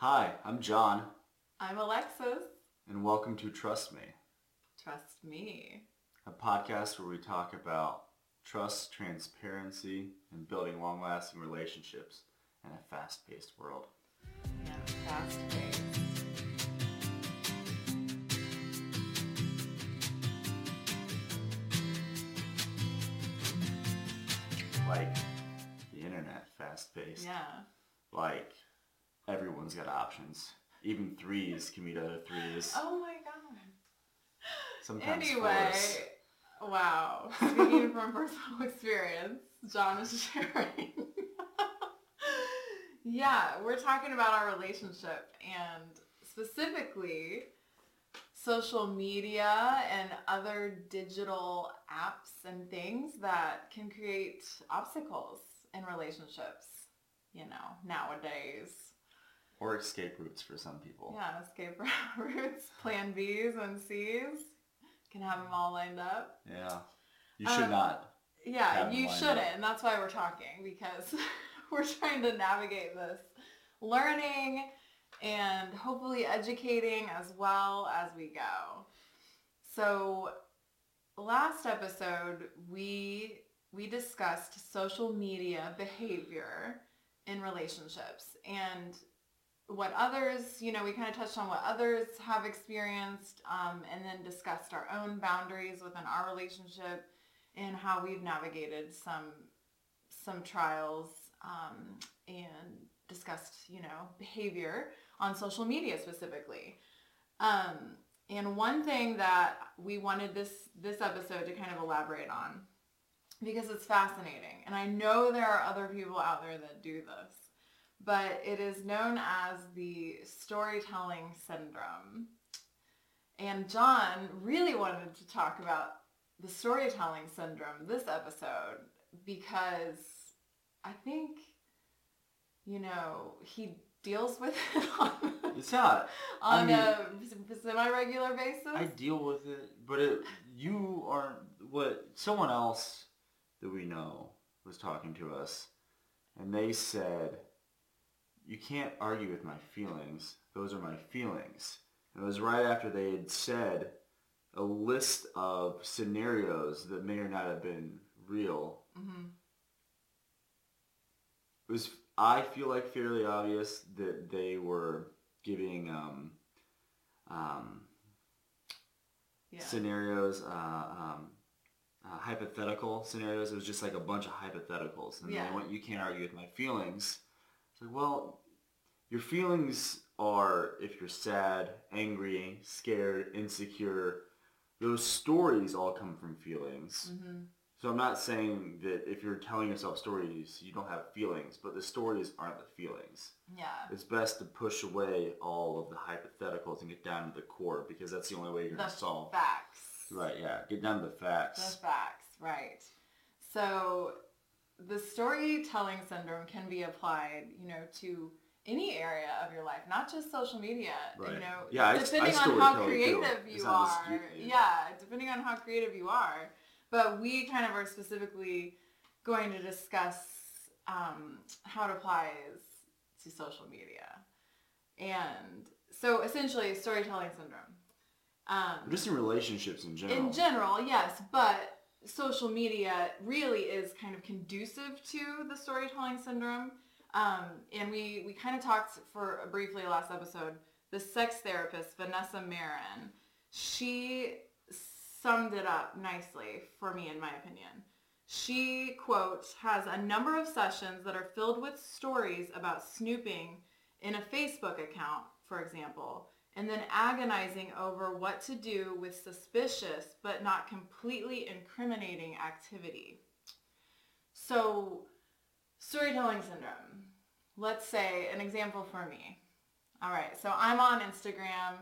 Hi, I'm John, I'm Alexis. and welcome to Trust Me, Trust me. a podcast where we talk about trust, transparency, and building long-lasting relationships in a fast-paced world. Yeah, fast paced. Like the internet, fast-paced. Yeah. Like everyone's got options. Even threes can meet other threes. Oh my god. Sometimes Anyway, fours. wow. Speaking from personal experience, John is sharing. yeah, we're talking about our relationship and specifically social media and other digital apps and things that can create obstacles in relationships, you know, nowadays. Or escape routes for some people. Yeah, escape routes, plan Bs and Cs. Can have them all lined up. Yeah. You should Um, not. Yeah, you shouldn't, up. and that's why we're talking because we're trying to navigate this learning and hopefully educating as well as we go. So last episode we we discussed social media behavior in relationships and what others, you know, we kind of touched on what others have experienced um, and then discussed our own boundaries within our relationship and how we've navigated some some trials um, and discussed, you know, behavior on social media specifically. Um, and one thing that we wanted this this episode to kind of elaborate on because it's fascinating, and I know there are other people out there that do this, but it is known as the storytelling syndrome. And John really wanted to talk about the storytelling syndrome this episode because I think, you know, he deals with it on, It's not. I on mean- a semi-regular basis. I deal with it, but it, you aren't what someone else that we know was talking to us, and they said, "You can't argue with my feelings. Those are my feelings." And it was right after they had said a list of scenarios that may or not have been real. hmm It was, I feel like, fairly obvious that they were giving um, um, Yeah. scenarios, uh, um, uh, hypothetical scenarios. It was just like a bunch of hypotheticals. And Yeah. then they went, you can't argue with my feelings. It's like, well, your feelings are if you're sad, angry, scared, insecure. Those stories all come from feelings. hmm So I'm not saying that if you're telling yourself stories, you don't have feelings, but the stories aren't the feelings. Yeah. It's best to push away all of the hypotheticals and get down to the core because that's the only way you're going to solve facts. Right, yeah. Get down to the facts. The facts. facts, right. So the storytelling syndrome can be applied, you know, to any area of your life, not just social media. Right. You know, Yeah, I- I depending on how creative you are. yeah, depending on how creative you are. But we kind of are specifically going to discuss um, how it applies to social media. And so essentially storytelling syndrome. Um, Just in relationships in general. in general, yes, but social media really is kind of conducive to the storytelling syndrome. Um, and we, we kind of talked for briefly last episode. The sex therapist, Vanessa Marin, she summed it up nicely for me, in my opinion. She, quote, has a number of sessions that are filled with stories about snooping in a Facebook account, for example, and then agonizing over what to do with suspicious but not completely incriminating activity. So, storytelling syndrome. Let's say an example for me. All right, so I'm on Instagram.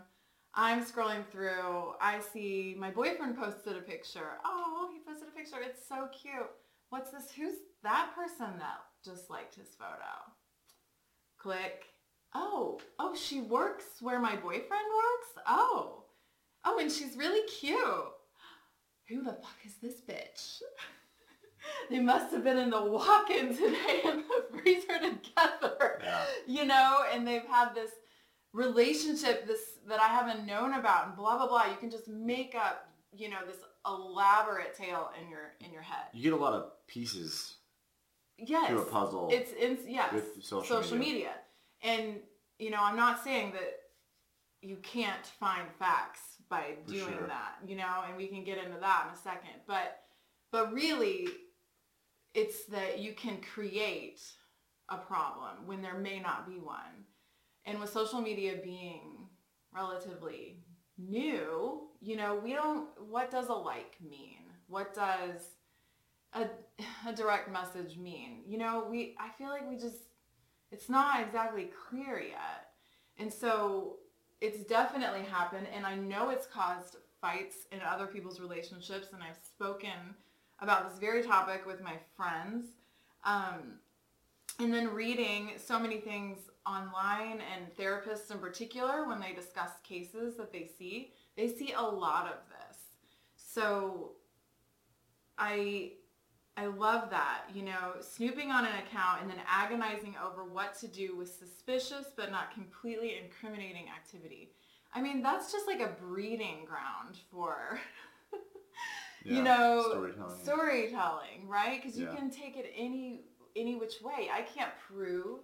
I'm scrolling through. I see my boyfriend posted a picture. Oh, he posted a picture. It's so cute. What's this? Who's that person that just liked his photo? Click. Oh, oh, she works where my boyfriend works? Oh. Oh, and she's really cute. Who the fuck is this bitch? they must have been in the walk-in today in the freezer together. Yeah. You know, and they've had this relationship this that I haven't known about and blah blah blah. You can just make up, you know, this elaborate tale in your in your head. You get a lot of pieces Yes. to a puzzle. It's in yes. with social media. And you know, I'm not saying that you can't find facts by doing sure. that, you know, and we can get into that in a second. But but really it's that you can create a problem when there may not be one. And with social media being relatively new, you know, we don't what does a like mean? What does a, a direct message mean? You know, we I feel like we just it's not exactly clear yet. And so it's definitely happened and I know it's caused fights in other people's relationships and I've spoken about this very topic with my friends. Um, and then reading so many things online and therapists in particular when they discuss cases that they see, they see a lot of this. So I I love that, you know, snooping on an account and then agonizing over what to do with suspicious but not completely incriminating activity. I mean, that's just like a breeding ground for, you know, storytelling. storytelling, right? Because you Yeah. can take it any any which way. I can't prove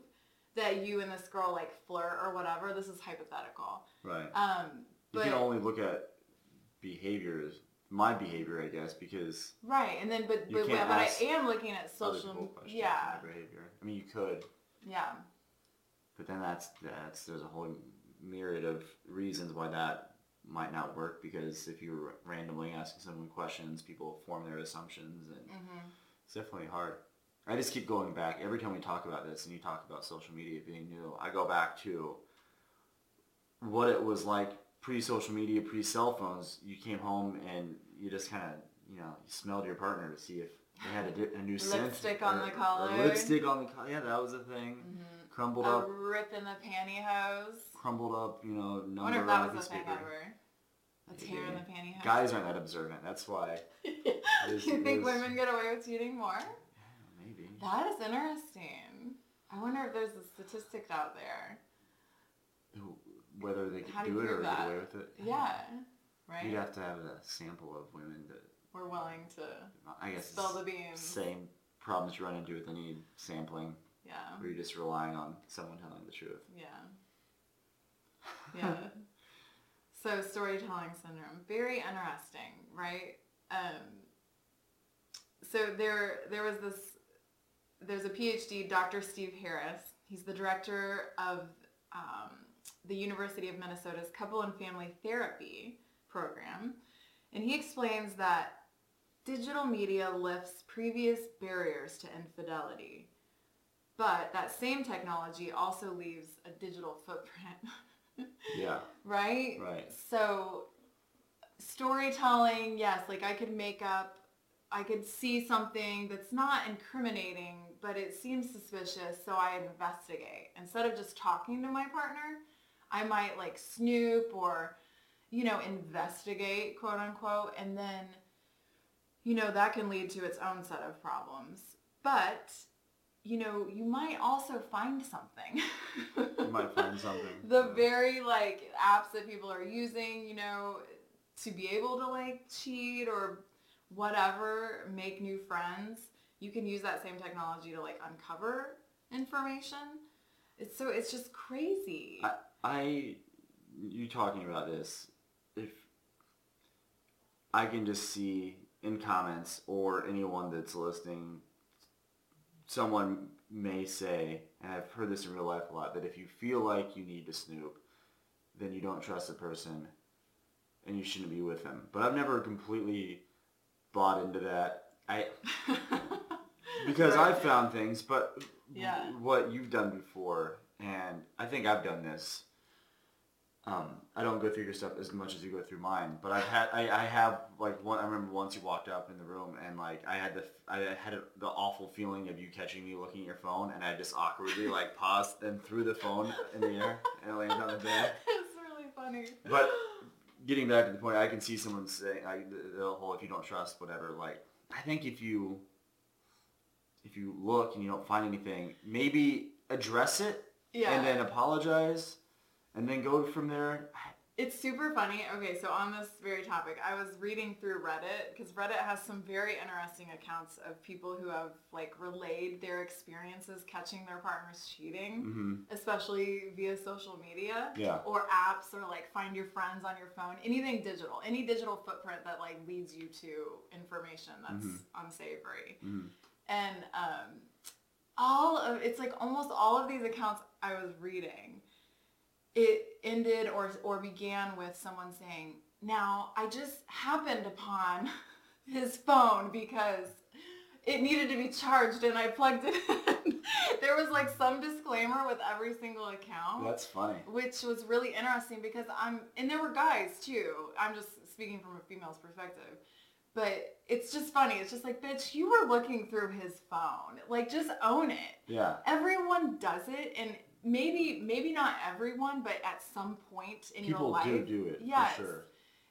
that you and this girl like flirt or whatever. This is hypothetical. right. Um, You can only look at behaviors, my behavior, I guess, because right, and then but but, but I am looking at social. Yeah, behavior. I mean, you could, yeah. but then that's that's there's a whole myriad of reasons why that might not work because if you're randomly asking someone questions, people form their assumptions, and hmm it's definitely hard. I just keep going back every time we talk about this, and you talk about social media being new. I go back to what it was like pre-social media, pre-cell phones. You came home and you just kind of, you know, you smelled your partner to see if they had a, di- a new scent. Lipstick on or- the collar. lipstick on the collar. Yeah, that was a thing. hmm Crumbled A up, rip in the pantyhose. Crumbled up, you know, I number wonder if on that a was piece a of thing paper. ever. A tear in the pantyhose. Guys aren't that observant. That's why. is- you think is- women get away with cheating more? Maybe. That is interesting. I wonder if there's a statistic out there. Who- Whether they How could do you do it or prove get that? away with it. Yeah. Right? You'd have to have a sample of women that We're willing to I guess spill the beans. same problems you run into with any sampling, Yeah. where you're just relying on someone telling the truth. Yeah. Yeah. so storytelling syndrome, very interesting, right? Um, so there, there was this. There's a PhD, Dr. Steve Harris. He's the director of um, the University of Minnesota's Couple and Family Therapy program, and he explains that digital media lifts previous barriers to infidelity. But that same technology also leaves a digital footprint, Yeah, right? right. So storytelling, yes, like I could make up, I could see something that's not incriminating, but it seems suspicious, so I investigate. Instead of just talking to my partner, I might like snoop or, you know, investigate, quote unquote, and then, you know, that can lead to its own set of problems. But, you know, you might also find something. You might find something. the Yeah. very like apps that people are using, you know, to be able to like cheat or whatever, make new friends. You can use that same technology to like uncover information. It's so it's just crazy. I, you talking about this, if I can just see in comments or anyone that's listening, someone may say, and I've heard this in real life a lot, that if you feel like you need to snoop, then you don't trust the person and you shouldn't be with them. But I've never completely bought into that. I because Right. I've found things, but Yeah. what you've done before, and I think I've done this. Um, I don't go through your stuff as much as you go through mine, but I've had, I, I have like one. I remember once you walked up in the room, and like I had the, I had the awful feeling of you catching me looking at your phone, and I just awkwardly like paused and threw the phone in the air and it landed on the bed. it's really funny. But getting back to the point, I can see someone saying like the, the whole if you don't trust whatever. Like I think if you if you look and you don't find anything, maybe address it yeah. and then apologize and then go from there. It's super funny. Okay, so on this very topic, I was reading through Reddit because Reddit has some very interesting accounts of people who have like relayed their experiences catching their partners cheating, hmm especially via social media Yeah. or apps or like find your friends on your phone, anything digital, any digital footprint that like leads you to information that's Mhm. unsavory. hmm And um, all of it's like almost all of these accounts I was reading, it ended or or began with someone saying, "Now I just happened upon his phone because it needed to be charged and I plugged it in." there was like some disclaimer with every single account That's funny. which was really interesting because I'm and there were guys too. I'm just speaking from a female's perspective. But it's just funny. It's just like, bitch, you were looking through his phone. Like just own it. Yeah. Everyone does it and maybe maybe not everyone, but at some point in your People life. do do it Yes. for sure.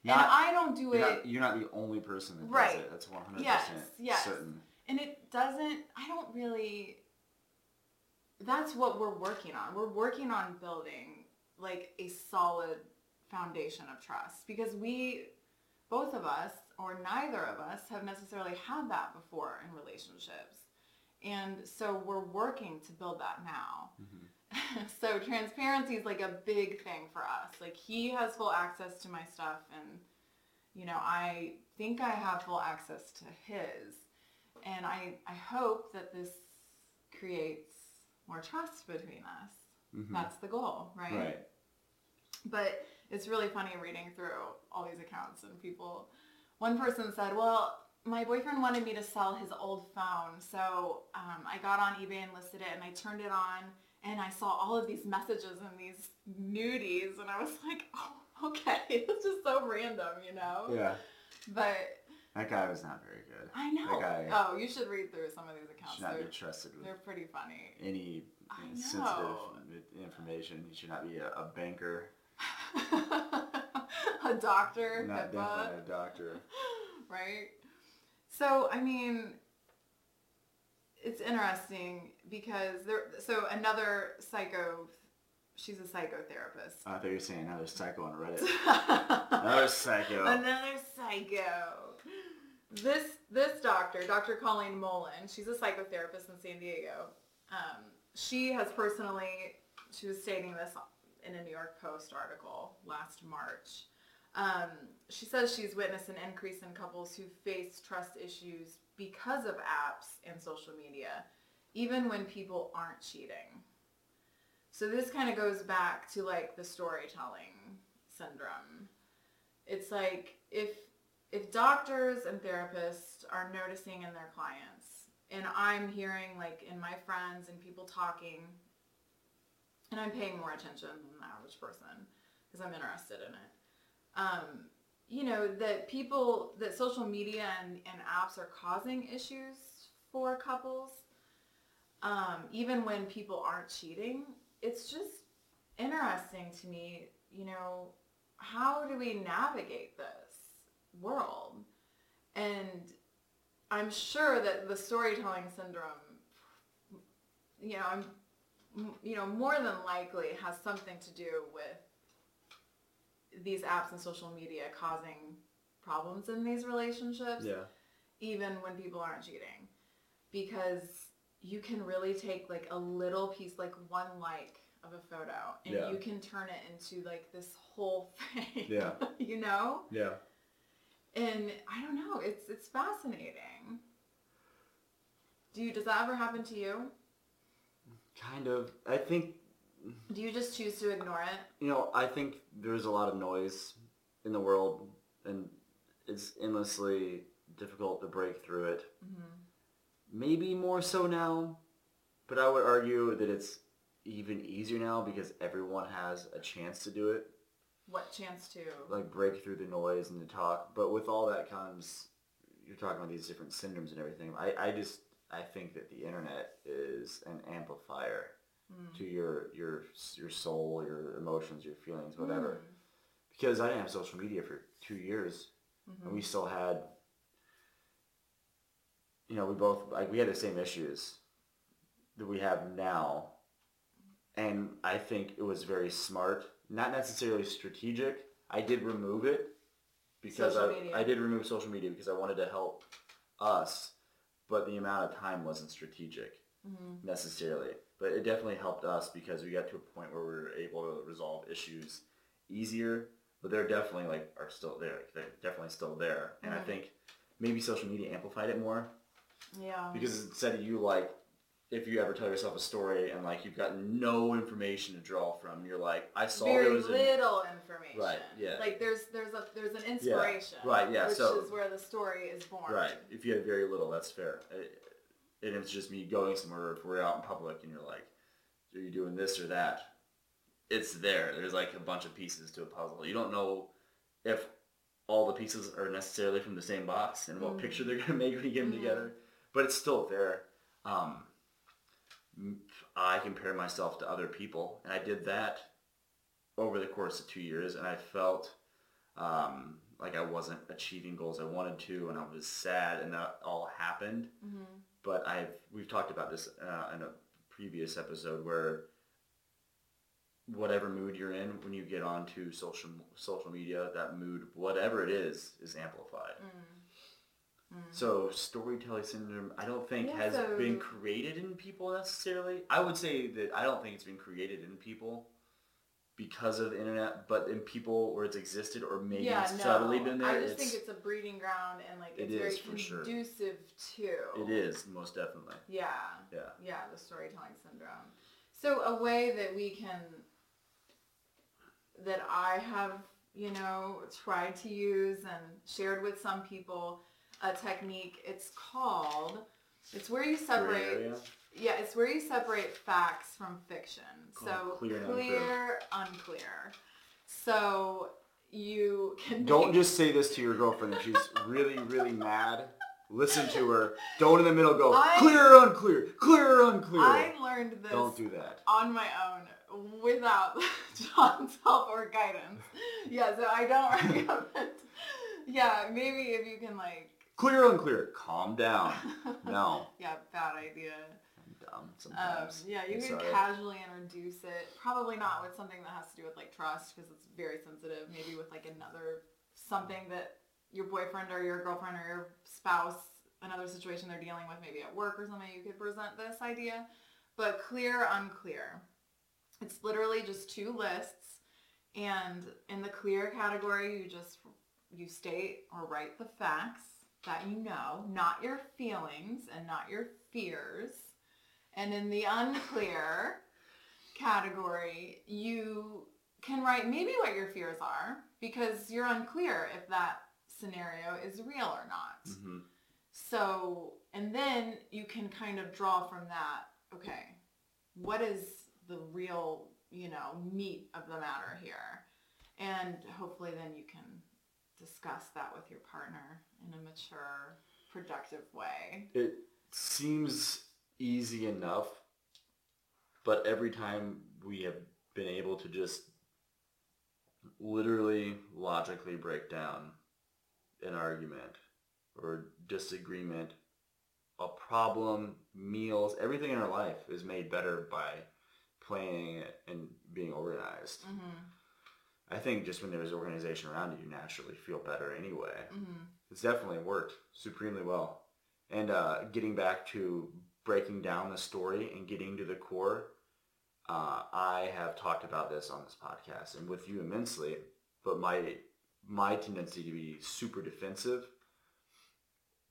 and I don't do you're, it not, you're not the only person that Right. does it. That's 100% Yes, yes. certain. and it doesn't i don't really that's what we're working on we're working on building like a solid foundation of trust because we both of us or neither of us have necessarily had that before in relationships and so we're working to build that now Mhm. so transparency is like a big thing for us like he has full access to my stuff and you know i think i have full access to his and I, I hope that this creates more trust between us. Mhm. That's the goal, right? Right. But it's really funny reading through all these accounts and people. One person said, "Well, my boyfriend wanted me to sell his old phone, so um, I got on eBay and listed it, and I turned it on, and I saw all of these messages and these nudies, and I was like, oh, okay, it's just so random, you know? Yeah. But That guy was not very good. I know. guy- Oh, you should read through some of these accounts. Should not They're, be trusted with they're pretty funny. any I sensitive know. information. He should not be a, a banker, a doctor, not HIPAA, definitely a doctor. right? So, I mean, it's interesting because there. So another psycho, she's a psychotherapist. I thought you were saying another psycho on Reddit. Another psycho. Another psycho. This this doctor, Dr. Colleen Mullen, she's a psychotherapist in San Diego. Um, she has personally, she was stating this in a New York Post article last March. Um, she says she's witnessed an increase in couples who face trust issues because of apps and social media, even when people aren't cheating. So this kind of goes back to like the storytelling syndrome. It's like if if doctors and therapists are noticing in their clients and I'm hearing like in my friends and people talking and I'm paying more attention than the average person because I'm interested in it. Um, you know, that people, that social media and, and apps are causing issues for couples, um, even when people aren't cheating. It's just interesting to me, you know, how do we navigate this world? And I'm sure that the storytelling syndrome, you know, I'm, you know, more than likely has something to do with these apps and social media causing problems in these relationships, Yeah. even when people aren't cheating, because you can really take like a little piece, like one like of a photo, and Yeah. you can turn it into like this whole thing. Yeah. you know. Yeah. And I don't know, it's it's fascinating. Do you does that ever happen to you? Kind of. I think Do you just choose to ignore it? you know. I think there's a lot of noise in the world, and it's endlessly difficult to break through it. Mm-hmm. Maybe more so now, but I would argue that it's even easier now because everyone has a chance to do it. What chance to? like break through the noise and to talk. But with all that comes, you're talking about these different syndromes and everything. I, I just I think that the internet is an amplifier Mm. to your your your soul, your emotions, your feelings, whatever. Mm. Because I didn't have social media for two years, Mhm. and we still had, you know, we both like we had the same issues that we have now, and I think it was very smart. Not necessarily strategic. I did remove it because I. I did remove social media because I wanted to help us, but the amount of time wasn't strategic Mhm. necessarily. But it definitely helped us because we got to a point where we were able to resolve issues easier. But they're definitely like are still there. They're definitely still there, and I Mhm. think maybe social media amplified it more Yeah. because instead of you like if you ever tell yourself a story and like you've got no information to draw from you're like i saw very there was a little information. Right, yeah. Like there's there's a there's an inspiration. right, yeah, Which so- is where the story is born. right if you had very little that's fair It- and it's just me going somewhere if we're out in public and you're like are you doing this or that? It's there. There's like a bunch of pieces to a puzzle. You don't know if all the pieces are necessarily from the same box and what Mhm. picture they're going to make when you get them Mhm. together but it's still there. Um, i compare myself to other people and i did that over the course of two years and i felt um, like i wasn't achieving goals i wanted to and i was sad and that all happened. Hmm but I've we've talked about this uh, in a previous episode where whatever mood you're in when you get onto social social media, that mood, whatever it is, is amplified. Mm. So storytelling syndrome, I don't think Yeah, has so- been created in people necessarily. I would say that I don't think it's been created in people because of the internet, but in people where it's existed or maybe yeah, it's no. subtly been there. I just think it's a breeding ground and like It it's very for sure. conducive to. it is most definitely. Yeah. Yeah. Yeah, the storytelling syndrome. So a way that we can that I have, you know, tried to use and shared with some people a technique. It's called it's where you separate. Yeah, it's where you separate facts from fiction. So clear clear, unclear. So you can Don't make- just say this to your girlfriend if she's really, really mad. Listen to her. Don't in the middle go I- clear or unclear, clear or unclear. I learned this Don't do that. on my own without John's help or guidance. Yeah, so I don't recommend. Yeah, maybe if you can like. Clear or unclear. Calm down. No. yeah, bad idea. Dumb Um, yeah, you sorry. casually introduce it. Probably not with something that has to do with like trust because it's very sensitive. Maybe with like another something that your boyfriend or your girlfriend or your spouse, another situation they're dealing with, maybe at work or something. You could present this idea, but clear, unclear. It's literally just two lists, and in the clear category, you just you state or write the facts that you know, not your feelings and not your fears. And in the unclear category, you can write maybe what your fears are because you're unclear if that scenario is real or not. Mhm. So, and then you can kind of draw from that, okay, what is the real, you know, meat of the matter here? And hopefully then you can discuss that with your partner in a mature, productive way. It seems easy enough, but every time we have been able to just literally logically break down an argument or disagreement, a problem, meals, everything in our life is made better by planning it and being organized. Mm-hmm. I think just when there's organization around you, you naturally feel better anyway. Mm-hmm. It's definitely worked supremely well. And uh, getting back to breaking down the story and getting to the core, uh, I have talked about this on this podcast and with you immensely, but my my tendency to be super defensive,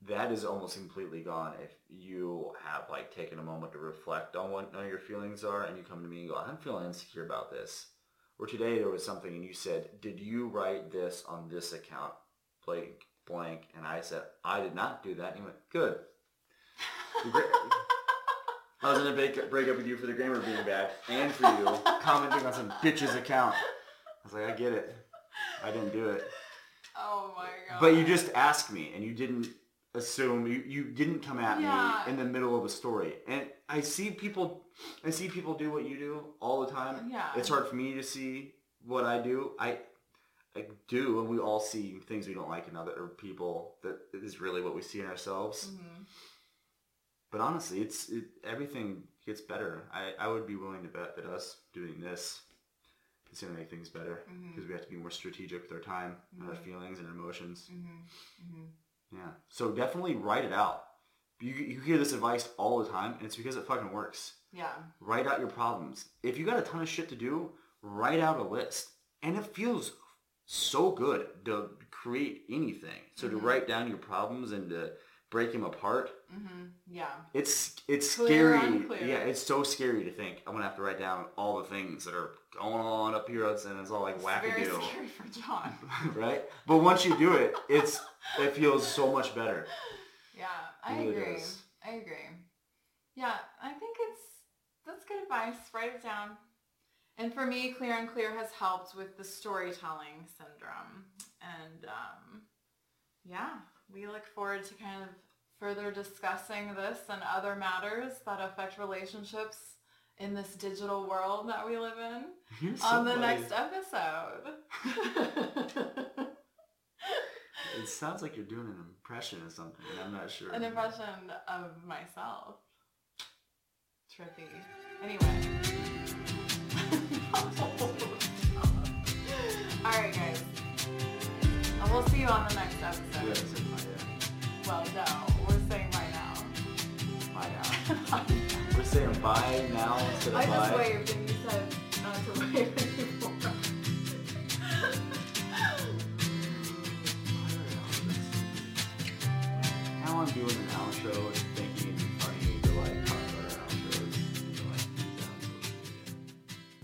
that is almost completely gone if you have like taken a moment to reflect on what your feelings are and you come to me and go, I'm feeling insecure about this. Or today there was something and you said, did you write this on this account? Blank, blank. And I said, I did not do that. And you went, good. I was in a break, break up with you for the grammar being bad and for you commenting on some bitch's account. I was like, I get it. I didn't do it. Oh my god. But you just asked me and you didn't assume you, you didn't come at Yeah. me in the middle of a story. And I see people I see people do what you do all the time. Yeah. It's hard for me to see what I do. I I do and we all see things we don't like in other people that is really what we see in ourselves. Mhm. But honestly, it's it, everything gets better. I, I would be willing to bet that us doing this is going to make things better because we have to be more strategic with our time and our feelings and our emotions. Mm-hmm. Mm-hmm. Yeah. So definitely write it out. You, you hear this advice all the time, and it's because it fucking works. Yeah. Write out your problems. If you got a ton of shit to do, write out a list. And it feels so good to create anything. So to Mhm. write down your problems and to break him apart, Mm-hmm. Yeah. it's it's Clear, scary. unclear. Yeah, it's so scary to think I'm gonna have to write down all the things that are going on up here, and it's all like It's very wackadoo, scary for John. right? But once you do it, it's it feels so much better. Yeah, I really agree. does. I agree. Yeah, I think it's that's good advice. Write it down. And for me, Clear and Clear has helped with the storytelling syndrome. And um, yeah, we look forward to kind of further discussing this and other matters that affect relationships in this digital world that we live in You're on the next episode. It sounds like you're doing an impression of something. I'm not sure. An impression of myself. Trippy. Anyway. Alright guys. And we'll see you on the next episode. Yeah. Well, no. We're saying bye now. Bye now. We're saying bye now instead of I bye. just waved and you said not to wave anymore. Now I'm doing an outro.